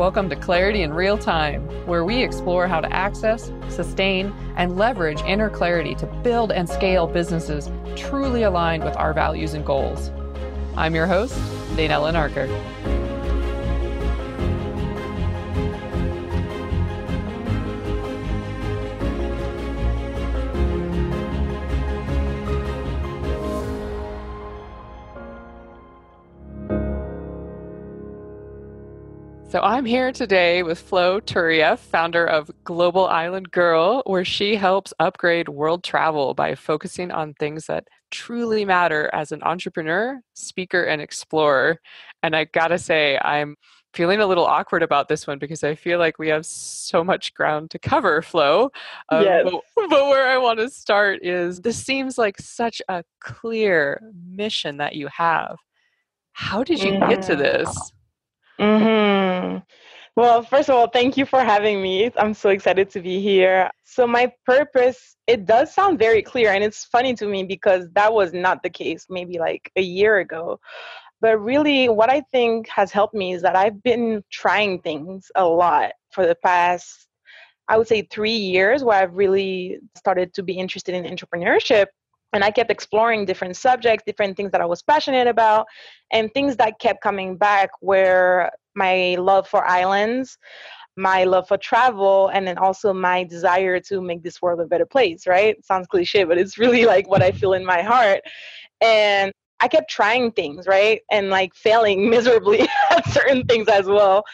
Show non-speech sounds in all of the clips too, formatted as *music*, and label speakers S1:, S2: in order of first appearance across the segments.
S1: Welcome to Clarity in Real Time, where we explore how to access, sustain, and leverage inner clarity to build and scale businesses truly aligned with our values and goals. I'm your host, Danella Narker. So I'm here today with Flo Turieff, founder of Global Island Girl, where she helps upgrade world travel by focusing on things that truly matter as an entrepreneur, speaker, and explorer. And I gotta say, I'm feeling a little awkward about this one because I feel like we have so much ground to cover, Flo.
S2: Um, yes.
S1: but, but where I want to start is this seems like such a clear mission that you have. How did you get to mm-hmm. this?
S2: Mm-hmm. Well, first of all, thank you for having me. I'm so excited to be here. So, my purpose, it does sound very clear, and it's funny to me because that was not the case maybe like a year ago. But really, what I think has helped me is that I've been trying things a lot for the past, I would say, three years, where I've really started to be interested in entrepreneurship and I kept exploring different subjects, different things that I was passionate about, and things that kept coming back were my love for islands, my love for travel, and then also my desire to make this world a better place, right? Sounds cliche, but it's really like what I feel in my heart. And I kept trying things, right? And like failing *laughs* miserably at certain things as well.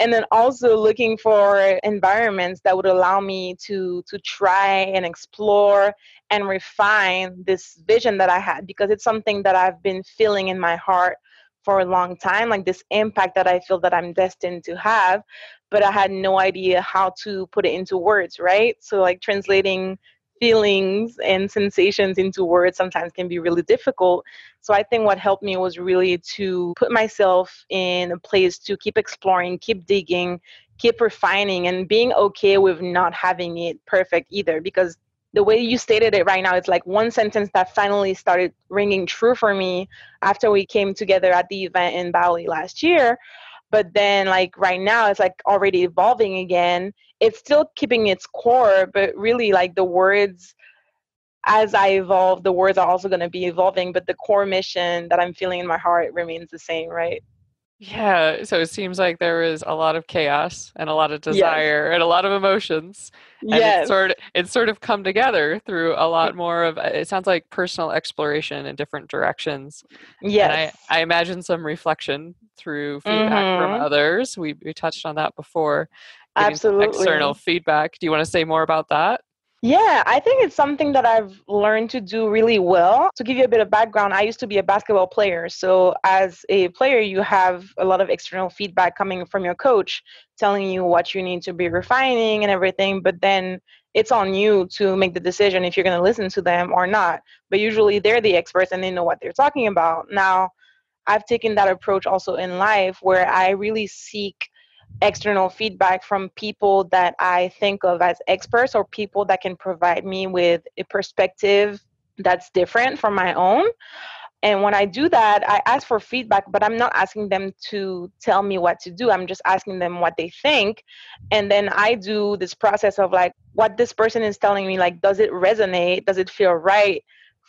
S2: And then also looking for environments that would allow me to to try and explore and refine this vision that I had because it's something that I've been feeling in my heart for a long time, like this impact that I feel that I'm destined to have, but I had no idea how to put it into words, right? So like translating feelings and sensations into words sometimes can be really difficult. So I think what helped me was really to put myself in a place to keep exploring, keep digging, keep refining, and being okay with not having it perfect either. Because the way you stated it right now, it's like one sentence that finally started ringing true for me after we came together at the event in Bali last year but then like right now it's like already evolving again. It's still keeping its core but really like the words as i evolve the words are also going to be evolving but the core mission that i'm feeling in my heart remains the same right
S1: yeah, so it seems like there is a lot of chaos and a lot of desire yes. and a lot of emotions. And
S2: yes.
S1: it's sort of it's sort of come together through a lot more of it sounds like personal exploration in different directions.
S2: Yes.
S1: And I, I imagine some reflection through feedback mm-hmm. from others. We we touched on that before.
S2: Absolutely.
S1: External feedback. Do you want to say more about that?
S2: Yeah, I think it's something that I've learned to do really well. To give you a bit of background, I used to be a basketball player. So, as a player, you have a lot of external feedback coming from your coach telling you what you need to be refining and everything. But then it's on you to make the decision if you're going to listen to them or not. But usually, they're the experts and they know what they're talking about. Now, I've taken that approach also in life where I really seek external feedback from people that I think of as experts or people that can provide me with a perspective that's different from my own. And when I do that, I ask for feedback, but I'm not asking them to tell me what to do. I'm just asking them what they think. And then I do this process of like, what this person is telling me, like, does it resonate? Does it feel right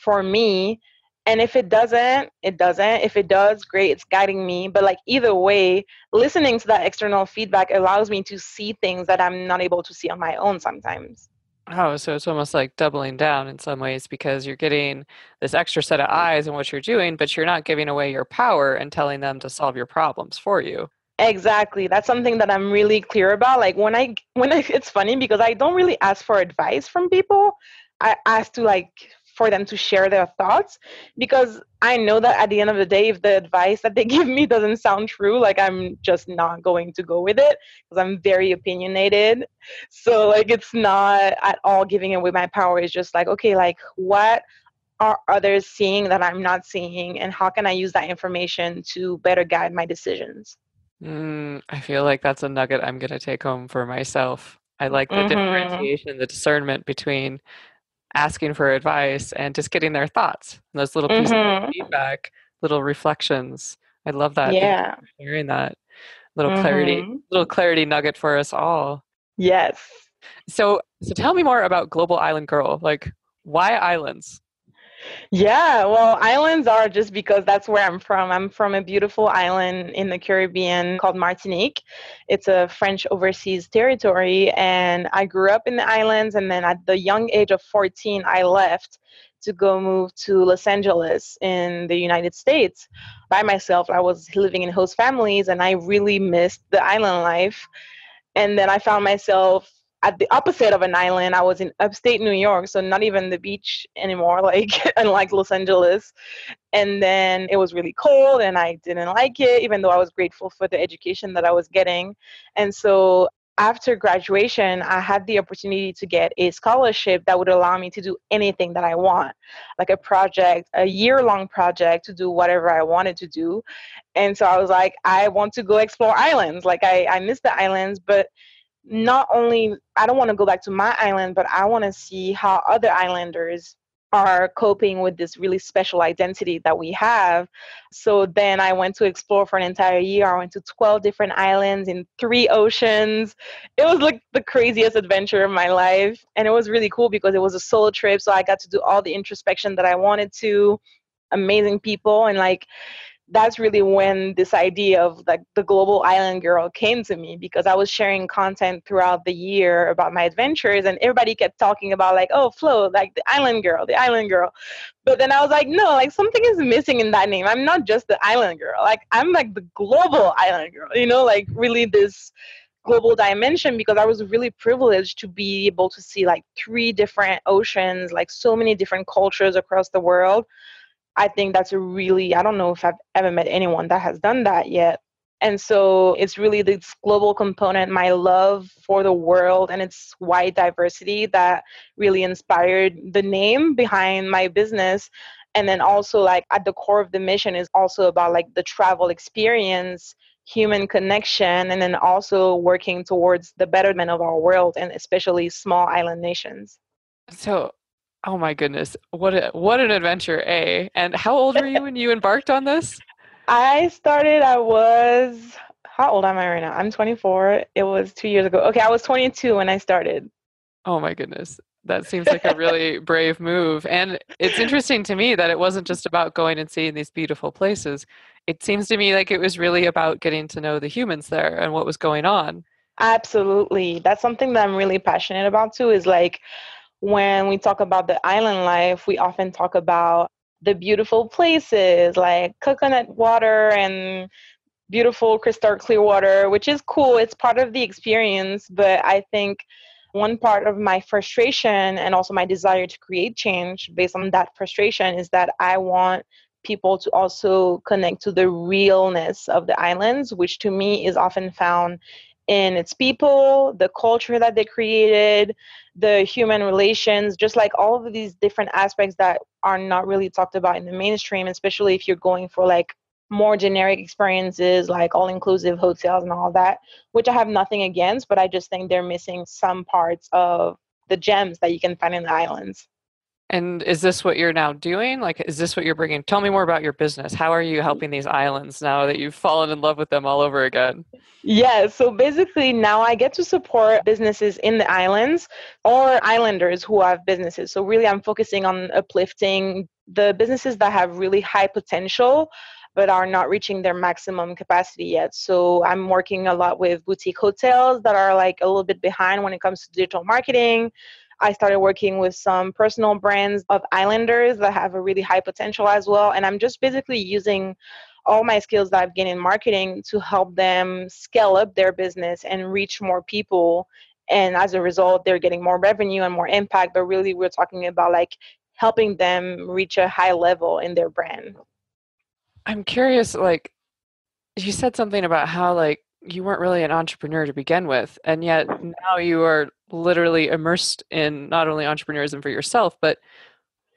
S2: for me? And if it doesn't it doesn't. If it does great it's guiding me. But like either way listening to that external feedback allows me to see things that i'm not able to see on my own sometimes.
S1: Oh so it's almost like doubling down in some ways because you're getting this extra set of eyes on what you're doing but you're not giving away your power and telling them to solve your problems for you.
S2: Exactly. That's something that i'm really clear about. Like when i *laughs* when I, it's funny because i don't really ask for advice from people. I ask to like for them to share their thoughts because I know that at the end of the day, if the advice that they *laughs* give me doesn't sound true, like I'm just not going to go with it because I'm very opinionated. So, like, it's not at all giving away my power. It's just like, okay, like, what are others seeing that I'm not seeing, and how can I use that information to better guide my decisions?
S1: Mm, I feel like that's a nugget I'm going to take home for myself. I like the mm-hmm. differentiation, the discernment between asking for advice and just getting their thoughts and those little pieces mm-hmm. of feedback little reflections i love that
S2: yeah
S1: hearing that Little mm-hmm. clarity, little clarity nugget for us all.
S2: Yes.
S1: So, so tell me more about Global Island Girl. Like, why islands?
S2: Yeah, well, islands are just because that's where I'm from. I'm from a beautiful island in the Caribbean called Martinique. It's a French overseas territory, and I grew up in the islands. And then at the young age of 14, I left to go move to Los Angeles in the United States by myself. I was living in host families, and I really missed the island life. And then I found myself at the opposite of an island. I was in upstate New York, so not even the beach anymore, *laughs* like unlike Los Angeles. And then it was really cold and I didn't like it, even though I was grateful for the education that I was getting. And so after graduation, I had the opportunity to get a scholarship that would allow me to do anything that I want, like a project, a year long project to do whatever I wanted to do. And so I was like, I want to go explore islands. Like, I, I miss the islands, but not only I don't want to go back to my island, but I want to see how other islanders are coping with this really special identity that we have. So then I went to explore for an entire year. I went to 12 different islands in three oceans. It was like the craziest adventure of my life. And it was really cool because it was a solo trip. So I got to do all the introspection that I wanted to. Amazing people. And like, that's really when this idea of like the global island girl came to me because I was sharing content throughout the year about my adventures and everybody kept talking about like oh Flo like the island girl the island girl. But then I was like no like something is missing in that name. I'm not just the island girl. Like I'm like the global island girl. You know like really this global dimension because I was really privileged to be able to see like three different oceans like so many different cultures across the world I think that's a really, I don't know if I've ever met anyone that has done that yet. And so it's really this global component, my love for the world and its wide diversity that really inspired the name behind my business. And then also, like, at the core of the mission is also about like the travel experience, human connection, and then also working towards the betterment of our world and especially small island nations.
S1: So Oh my goodness. What a, what an adventure, A. And how old were you when you embarked on this?
S2: I started I was how old am I right now? I'm 24. It was 2 years ago. Okay, I was 22 when I started.
S1: Oh my goodness. That seems like a really *laughs* brave move. And it's interesting to me that it wasn't just about going and seeing these beautiful places. It seems to me like it was really about getting to know the humans there and what was going on.
S2: Absolutely. That's something that I'm really passionate about too is like when we talk about the island life, we often talk about the beautiful places like coconut water and beautiful crystal clear water, which is cool. It's part of the experience. But I think one part of my frustration and also my desire to create change based on that frustration is that I want people to also connect to the realness of the islands, which to me is often found in its people, the culture that they created, the human relations, just like all of these different aspects that are not really talked about in the mainstream, especially if you're going for like more generic experiences like all inclusive hotels and all that, which I have nothing against, but I just think they're missing some parts of the gems that you can find in the islands.
S1: And is this what you're now doing? Like, is this what you're bringing? Tell me more about your business. How are you helping these islands now that you've fallen in love with them all over again?
S2: Yeah, so basically now I get to support businesses in the islands or islanders who have businesses. So, really, I'm focusing on uplifting the businesses that have really high potential but are not reaching their maximum capacity yet. So I'm working a lot with boutique hotels that are like a little bit behind when it comes to digital marketing, I started working with some personal brands of islanders that have a really high potential as well. And I'm just basically using all my skills that I've gained in marketing to help them scale up their business and reach more people. And as a result, they're getting more revenue and more impact. But really, we're talking about like helping them reach a high level in their brand.
S1: I'm curious, like, you said something about how, like, you weren't really an entrepreneur to begin with and yet now you are literally immersed in not only entrepreneurism for yourself but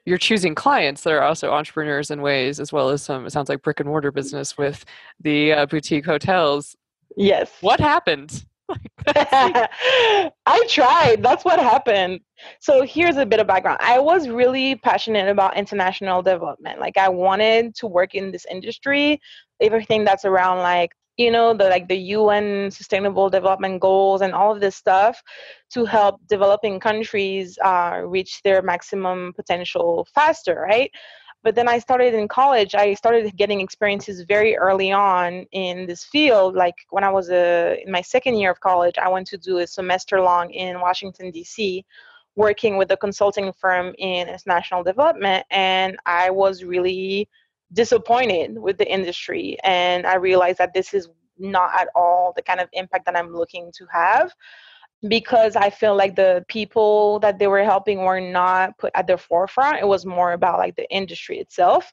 S1: you're choosing clients that are also entrepreneurs in ways as well as some it sounds like brick and mortar business with the uh, boutique hotels
S2: yes
S1: what happened *laughs* *laughs*
S2: I tried. That's what happened. So here's a bit of background. I was really passionate about international development. Like I wanted to work in this industry, everything that's around like you know, the like the UN Sustainable Development Goals and all of this stuff to help developing countries uh, reach their maximum potential faster, right? But then I started in college. I started getting experiences very early on in this field. Like when I was uh, in my second year of college, I went to do a semester long in Washington, D.C., working with a consulting firm in international development. And I was really disappointed with the industry. And I realized that this is not at all the kind of impact that I'm looking to have because I feel like the people that they were helping were not put at the forefront. It was more about like the industry itself.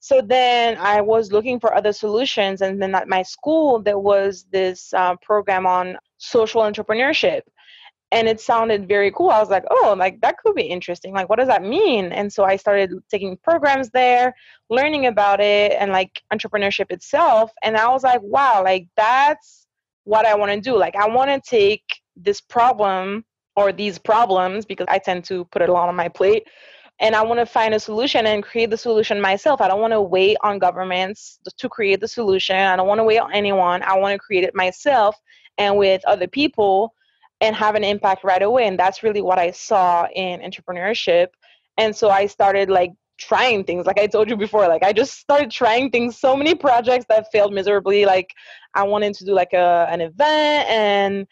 S2: So then I was looking for other solutions. And then at my school, there was this uh, program on social entrepreneurship. And it sounded very cool. I was like, oh, like that could be interesting. Like, what does that mean? And so I started taking programs there, learning about it and like entrepreneurship itself. And I was like, wow, like that's what I want to do. Like, I want to take this problem or these problems because I tend to put it a lot on my plate. And I want to find a solution and create the solution myself. I don't want to wait on governments to create the solution. I don't want to wait on anyone. I want to create it myself and with other people and have an impact right away. And that's really what I saw in entrepreneurship. And so I started like trying things like i told you before like i just started trying things so many projects that failed miserably like i wanted to do like a, an event and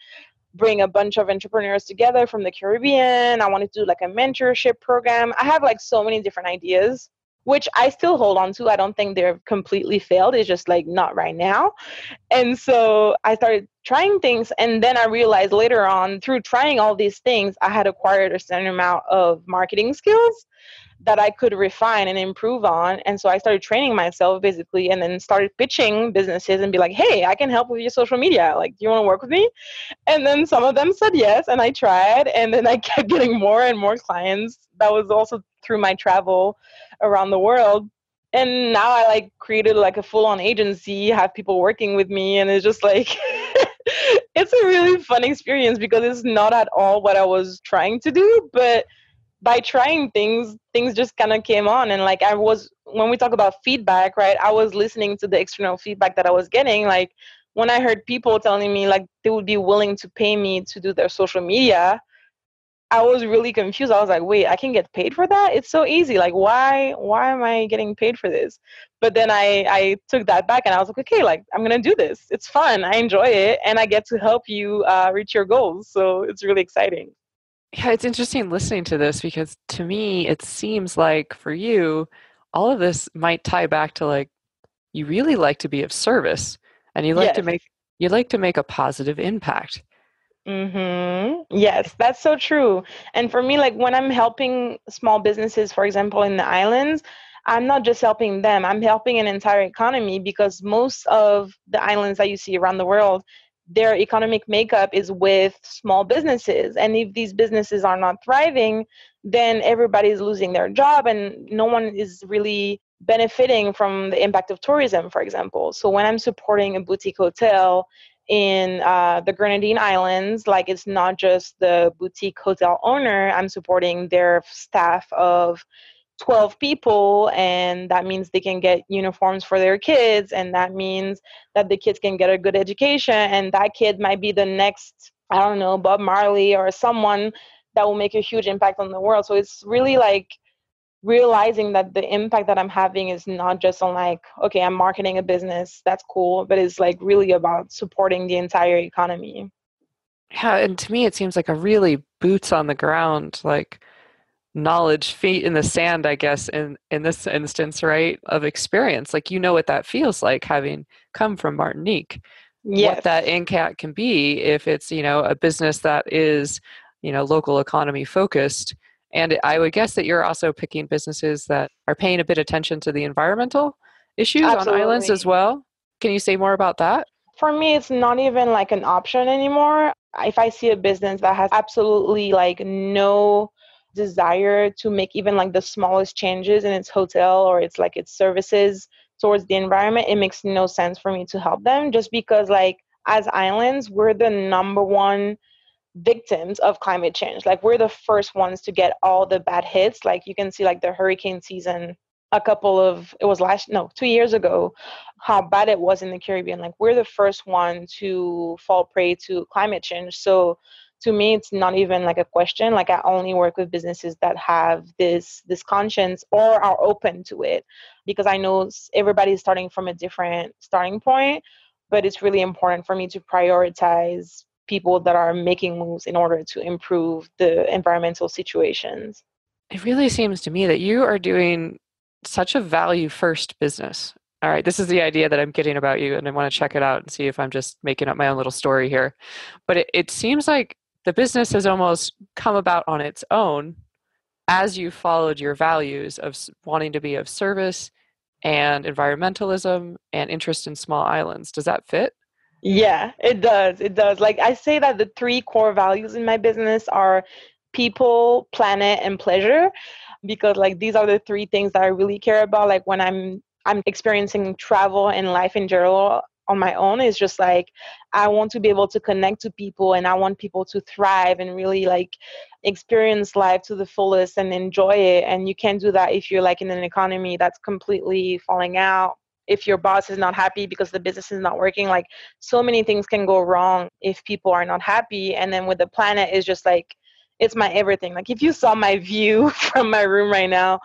S2: bring a bunch of entrepreneurs together from the Caribbean. I wanted to do like a mentorship program. I have like so many different ideas, which I still hold on to. I don't think they're completely failed. It's just like not right now. And so I started trying things. And then I realized later on, through trying all these things, I had acquired a certain amount of marketing skills that I could refine and improve on. And so I started training myself basically and then started pitching businesses and be like, hey, I can help with your social media. Like, do you want to work with me? And then some of them said yes. And I tried. And then I *laughs* kept getting more and more clients. That was also through my travel around the world. And now I like created like a full on agency, have people working with me. And it's just like, *laughs* it's a really fun experience because it's not at all what I was trying to do. But by trying things things just kind of came on and like i was when we talk about feedback right i was listening to the external feedback that i was getting like when i heard people telling me like they would be willing to pay me to do their social media i was really confused. I was like wait i can get paid for that? It's so easy. Like why why am i getting paid for this? But then i i took that back and i was like okay like i'm gonna do this. It's fun. I enjoy it and i get to help you uh, reach your goals. So it's really exciting.
S1: Yeah, it's interesting listening to this because to me, it seems like for you, all of this might tie back to like you really like to be of service and you like yes. to make you like to make a positive impact.
S2: Mhm. Yes, that's so true. And for me like when I'm helping small businesses for example in the islands, I'm not just helping them, I'm helping an entire economy because most of the islands that you see around the world, their economic makeup is with small businesses. And if these businesses are not thriving, then everybody is losing their job and no one is really benefiting from the impact of tourism, for example. So when I'm supporting a boutique hotel in uh, the Grenadine Islands, like it's not just the boutique hotel owner, I'm supporting their staff of 12 people and that means they can get uniforms for their kids and that means that the kids can get a good education and that kid might be the next i don't know bob marley or someone that will make a huge impact on the world. So it's really like realizing that the impact that i'm having is not just on like okay i'm marketing a business that's cool but it's like really about supporting the entire economy.
S1: Yeah and to me it seems like a really boots on the ground like knowledge feet in the sand i guess in in this instance right of experience. Like you know what that feels like having come from martinique. Yes. what that impact can be if it's you know a business that is you know local economy focused and i would guess that you're also picking businesses that are paying a bit attention to the environmental issues Absolutely. on islands as well. Can you say more about that?
S2: For me it's not even like an option anymore. If i see a business that has absolutely like no desire to make even like the smallest changes in its hotel or its like its services towards the environment it makes no sense for me to help them just because like as islands we're the number one victims of climate change. Like we're the first ones to get all the bad hits. Like you can see like the hurricane season a couple of it was last no two years ago how bad it was in the caribbean. Like we're the first one to fall prey to climate change. So to me it's not even like a question. Like i only work with businesses that have this this conscience or are open to it because i know everybody's starting from a different starting point but it's really important for me to prioritize people that are making moves in order to improve the environmental situations
S1: it really seems to me that you are doing such a value first business all right, this is the idea that I'm getting about you, and I want to check it out and see if I'm just making up my own little story here. But it, it seems like the business has almost come about on its own as you followed your values of wanting to be of service and environmentalism and interest in small islands. Does that fit?
S2: Yeah, it does. It does. Like I say that the three core values in my business are people, planet, and pleasure because like these are the three things that I really care about like when I'm I'm experiencing travel and life in general on my own is just like I want to be able to connect to people and I want people to thrive and really like experience life to the fullest and enjoy it. And you can't do that if you're like in an economy that's completely falling out. If your boss is not happy because the business is not working, like so many things can go wrong if people are not happy. And then with the planet is just like it's my everything. Like if you saw my view *laughs* from my room right now,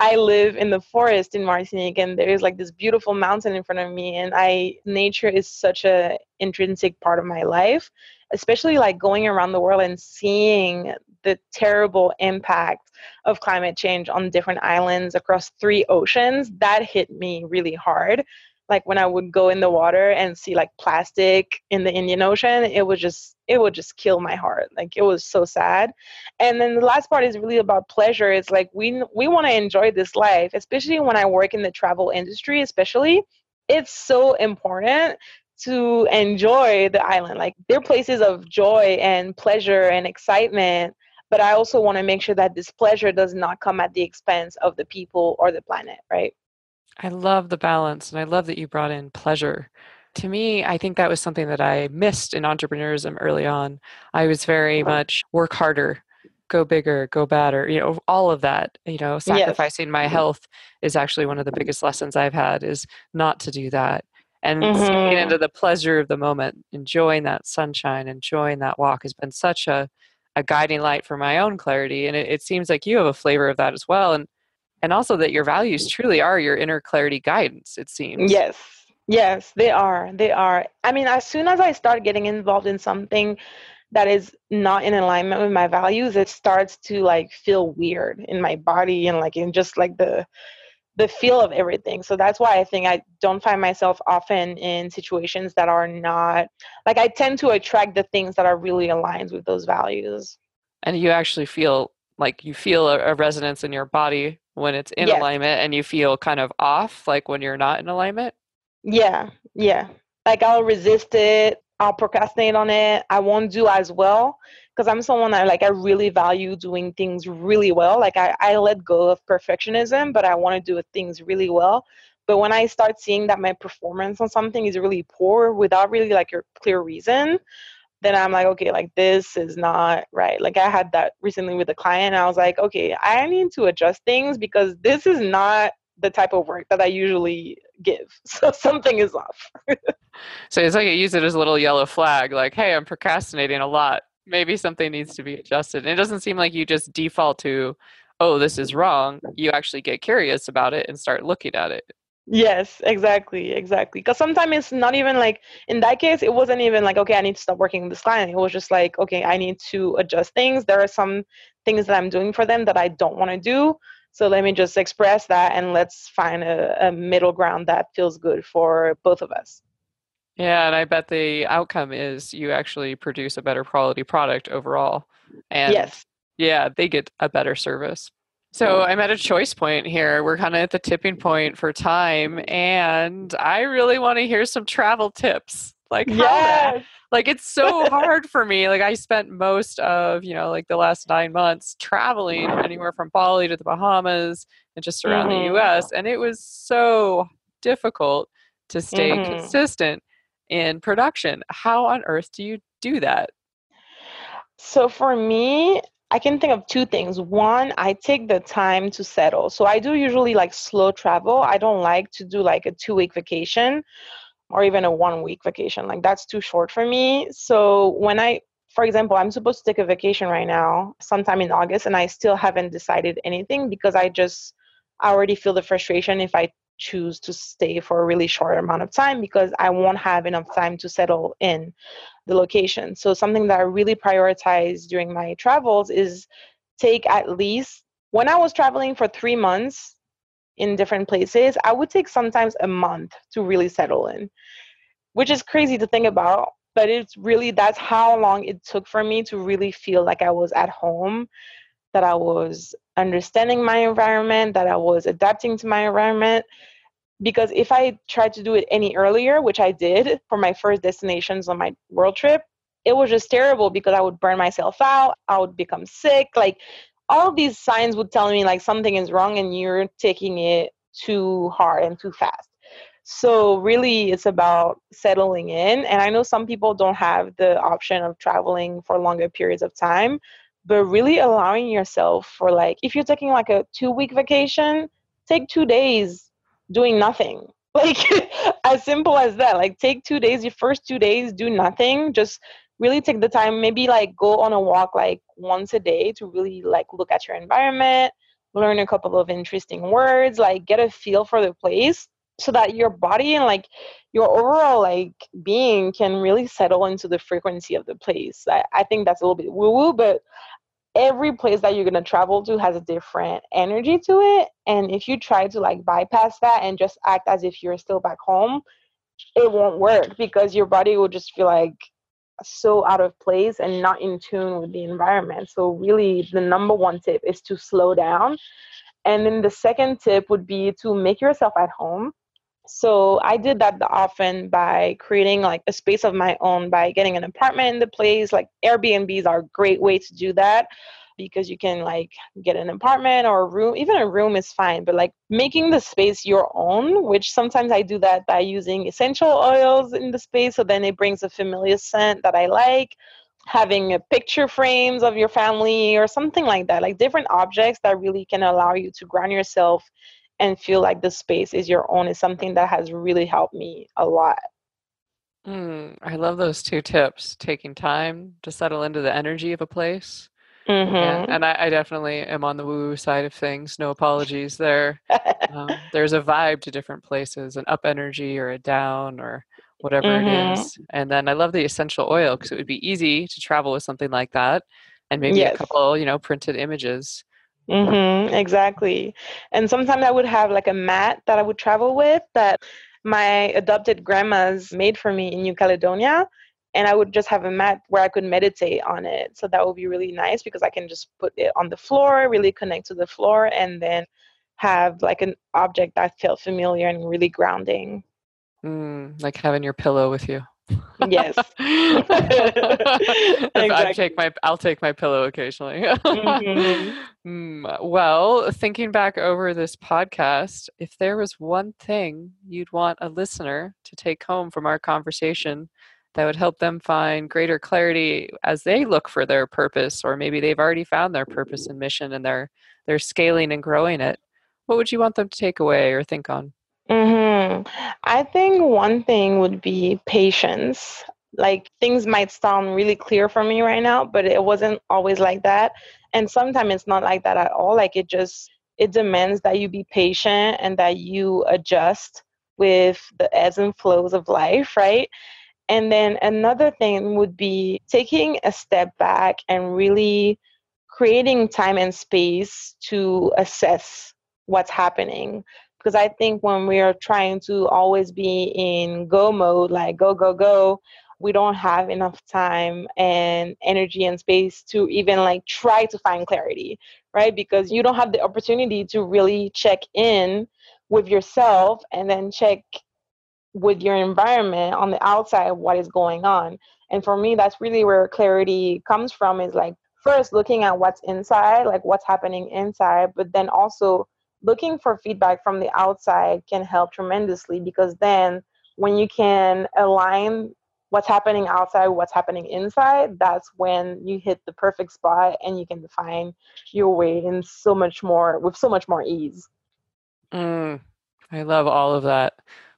S2: I live in the forest in Martinique and there is like this beautiful mountain in front of me and I nature is such a intrinsic part of my life especially like going around the world and seeing the terrible impact of climate change on different islands across three oceans that hit me really hard like when I would go in the water and see like plastic in the Indian Ocean, it would just it would just kill my heart. Like it was so sad. And then the last part is really about pleasure. It's like we we want to enjoy this life, especially when I work in the travel industry, especially. It's so important to enjoy the island. Like they're places of joy and pleasure and excitement, but I also want to make sure that this pleasure does not come at the expense of the people or the planet, right?
S1: I love the balance and I love that you brought in pleasure. To me, I think that was something that I missed in entrepreneurism early on. I was very much work harder, go bigger, go better, you know, all of that, you know, sacrificing yes. my mm-hmm. health is actually one of the biggest lessons I've had is not to do that. And mm-hmm. into the pleasure of the moment, enjoying that sunshine, enjoying that walk has been such a, a guiding light for my own clarity. And it, it seems like you have a flavor of that as well. And and also that your values mm. truly are your inner clarity guidance it seems
S2: yes yes they are they are i mean as soon as i start getting involved in something that is not in alignment with my values it starts to like feel weird in my body and like in just like the the feel of everything. So that's why i think i don't find myself often in situations that are not like i tend to attract the things that are really aligned with those values.
S1: And you actually feel like you feel a, a resonance in your body when it's in yes. alignment and you feel kind of off like when you're not in alignment?
S2: Yeah yeah. Like i'll resist it i'll procrastinate on it i won't do as well because i'm someone that like i really value doing things really well like i, I let go of perfectionism but i want to do things really well but when i start seeing that my performance on something is really poor without really like a clear reason then I'm like, okay, like this is not right. Like I had that recently with a client. I was like, okay, I need to adjust things because this is not the type of work that I usually give. *laughs* So something is off.
S1: so it's like you use it as a little yellow flag, like, hey, I'm procrastinating a lot. Maybe something needs to be adjusted. And it doesn't seem like you just default to, oh, this is wrong. You actually get curious about it and start looking at it.
S2: Yes, exactly, exactly. Because sometimes it's not even like in that case, it wasn't even like okay, I need to stop working with this client. It was just like okay, I need to adjust things. There are some things that I'm doing for them that I don't want to do. So let me just express that and let's find a, a middle ground that feels good for both of us.
S1: Yeah, and I bet the outcome is you actually produce a better quality product overall. And
S2: yes.
S1: Yeah, they get a better service. So I'm at a choice point here. We're kind of at the tipping point for time, and I really want to hear some travel tips. Like, yes. *laughs* like it's so hard for me. Like I spent most of you know like the last nine months traveling anywhere from Bali to the Bahamas and just around mm-hmm. the U.S. And it was so difficult to stay mm-hmm. consistent in production. How on earth do you do that?
S2: So for me, I can think of two things. One, I take the time to settle. So I do usually like slow travel. I don't like to do like a two week vacation or even a one week vacation. Like that's too short for me. So when I, for example, I'm supposed to take a vacation right now, sometime in August, and I still haven't decided anything because I just I already feel the frustration if I choose to stay for a really short amount of time because I won't have enough time to settle in the location. So something that I really prioritize during my travels is take at least when I was traveling for 3 months in different places, I would take sometimes a month to really settle in. Which is crazy to think about, but it's really that's how long it took for me to really feel like I was at home, that I was understanding my environment, that I was adapting to my environment. Because if I tried to do it any earlier, which I did for my first destinations on my world trip, it was just terrible because I would burn myself out. I would become sick. Like all these signs would tell me like something is wrong and you're taking it too hard and too fast. So really it's about settling in and I know some people don't have the option of traveling for longer periods of time, but really allowing yourself for like if you're taking like a 2 week vacation, take 2 days doing nothing. *laughs* Like as simple as that. Like take 2 days, your first 2 days do nothing, just really take the time maybe like go on a walk like once a day to really like look at your environment learn a couple of interesting words like get a feel for the place so that your body and like your overall like being can really settle into the frequency of the place i, I think that's a little bit woo woo but every place that you're going to travel to has a different energy to it and if you try to like bypass that and just act as if you're still back home it won't work because your body will just feel like so out of place and not in tune with the environment. So, really, the number one tip is to slow down. And then the second tip would be to make yourself at home. So, I did that often by creating like a space of my own by getting an apartment in the place. Like, Airbnbs are a great way to do that because you can like get an apartment or a room even a room is fine but like making the space your own which sometimes i do that by using essential oils in the space so then it brings a familiar scent that i like having a picture frames of your family or something like that like different objects that really can allow you to ground yourself and feel like the space is your own is something that has really helped me a lot
S1: Mm, I love those two tips taking time to settle into the energy of a place
S2: Mm-hmm.
S1: And, and I, I, definitely am on the woo woo side of things. No apologies there. um, *laughs* there's a vibe to different places, an up energy or a down or whatever mm-hmm. it is. And then I love the essential oil because it would be easy to travel with something like that and maybe yes. a couple, you know, printed images.
S2: Mm-hmm, exactly. And sometimes I would have like a mat that I would travel with that my adopted grandmas made for me in New Caledonia and I would just have a mat where I could meditate on it. So that would be really nice because I can just put it on the floor, really connect to the floor, and then have like an object that felt familiar and really grounding.
S1: Mm, like having your pillow with you.
S2: Yes. *laughs*
S1: exactly. I take my I'll take my pillow occasionally. mm-hmm. *laughs* mm, well, thinking back over this podcast, if there was one thing you'd want a listener to take home from our conversation that would help them find greater clarity as they look for their purpose or maybe they've already found their purpose and mission and they're they're scaling and growing it what would you want them to take away or think on
S2: mm-hmm. Mm, i think one thing would be patience. Like things might sound really clear for me right now but it wasn't always like that. And sometimes it's not like that at all. Like it just it demands that you be patient and that you adjust with the ebbs and flows of life right? And then another thing would be taking a step back and really creating time and space to assess what's happening. Because I think when we are trying to always be in go mode, like go, go, go, we don't have enough time and energy and space to even like try to find clarity, right? Because you don't have the opportunity to really check in with yourself and then check with your environment on the outside what is going on and for me that's really where clarity comes from is like first looking at what's inside like what's happening inside but then also looking for feedback from the outside can help tremendously because then when you can align what's happening outside, what's happening inside, that's when you hit the perfect spot and you can define your way in so much more with so much more ease.
S1: Mm, I love all of that.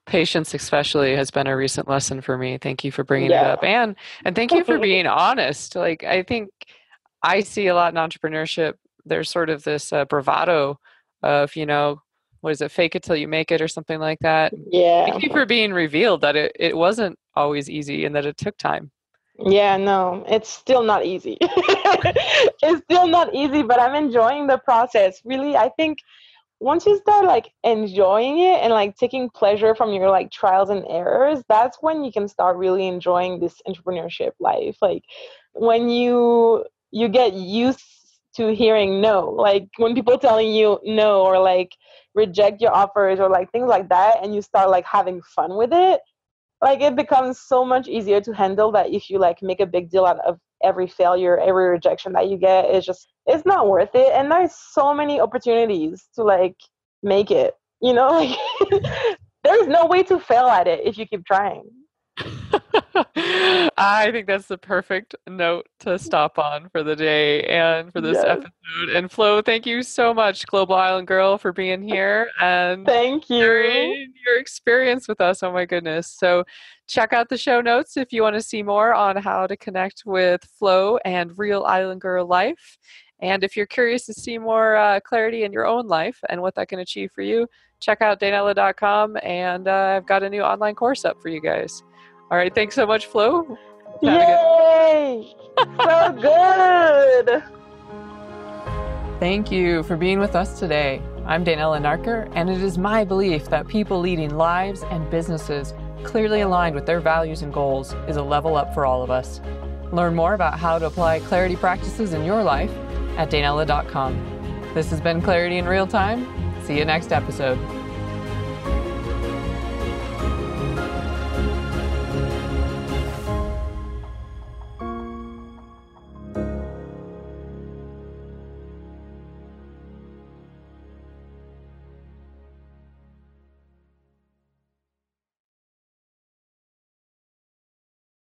S1: Patience, especially, has been a recent lesson for me. Thank you for bringing yeah. it up, and and thank you for *laughs* being honest. Like I think I see a lot in entrepreneurship. There's sort of this uh, bravado of you know what is it fake it till you make it or something like that.
S2: Yeah.
S1: thank you for being revealed that it, it wasn't always easy and that it took time.
S2: Yeah no it's still not easy. *laughs* It's still not easy but i'm enjoying the process. Really i think once you start like enjoying it and like taking pleasure from your like trials and errors that's when you can start really enjoying this entrepreneurship life. Like when you you get used to hearing no. Like when people telling you no or like reject your offers or like things like that and you start like having fun with it like it becomes so much easier to handle that if you like make a big deal out of every failure every rejection that you get it's just it's not worth it. And there's so many opportunities to like make it you know? *laughs* Like *laughs* there's no way to fail at it if you keep trying *laughs*
S1: I think that's the perfect note to stop on for the day and for this yes. episode. And Flo, thank you so much, Global Island Girl, for being *laughs* here and
S2: thank you
S1: your experience with us. Oh my goodness! So check out the show notes if you want to see more on how to connect with Flo and Real Island Girl Life. And if you're curious to see more uh, clarity in your own life and what that can achieve for you, check out danella.com. And uh, I've got a new online course up for you guys. All right. Thanks so much, Flo.
S2: Yay! so good.
S1: Thank you for being with us today. I'm Danella Narker, and it is my belief that people leading lives and businesses clearly aligned with their values and goals is a level up for all of us. Learn more about how to apply clarity practices in your life at danella.com. This has been Clarity in Real Time. See you next episode.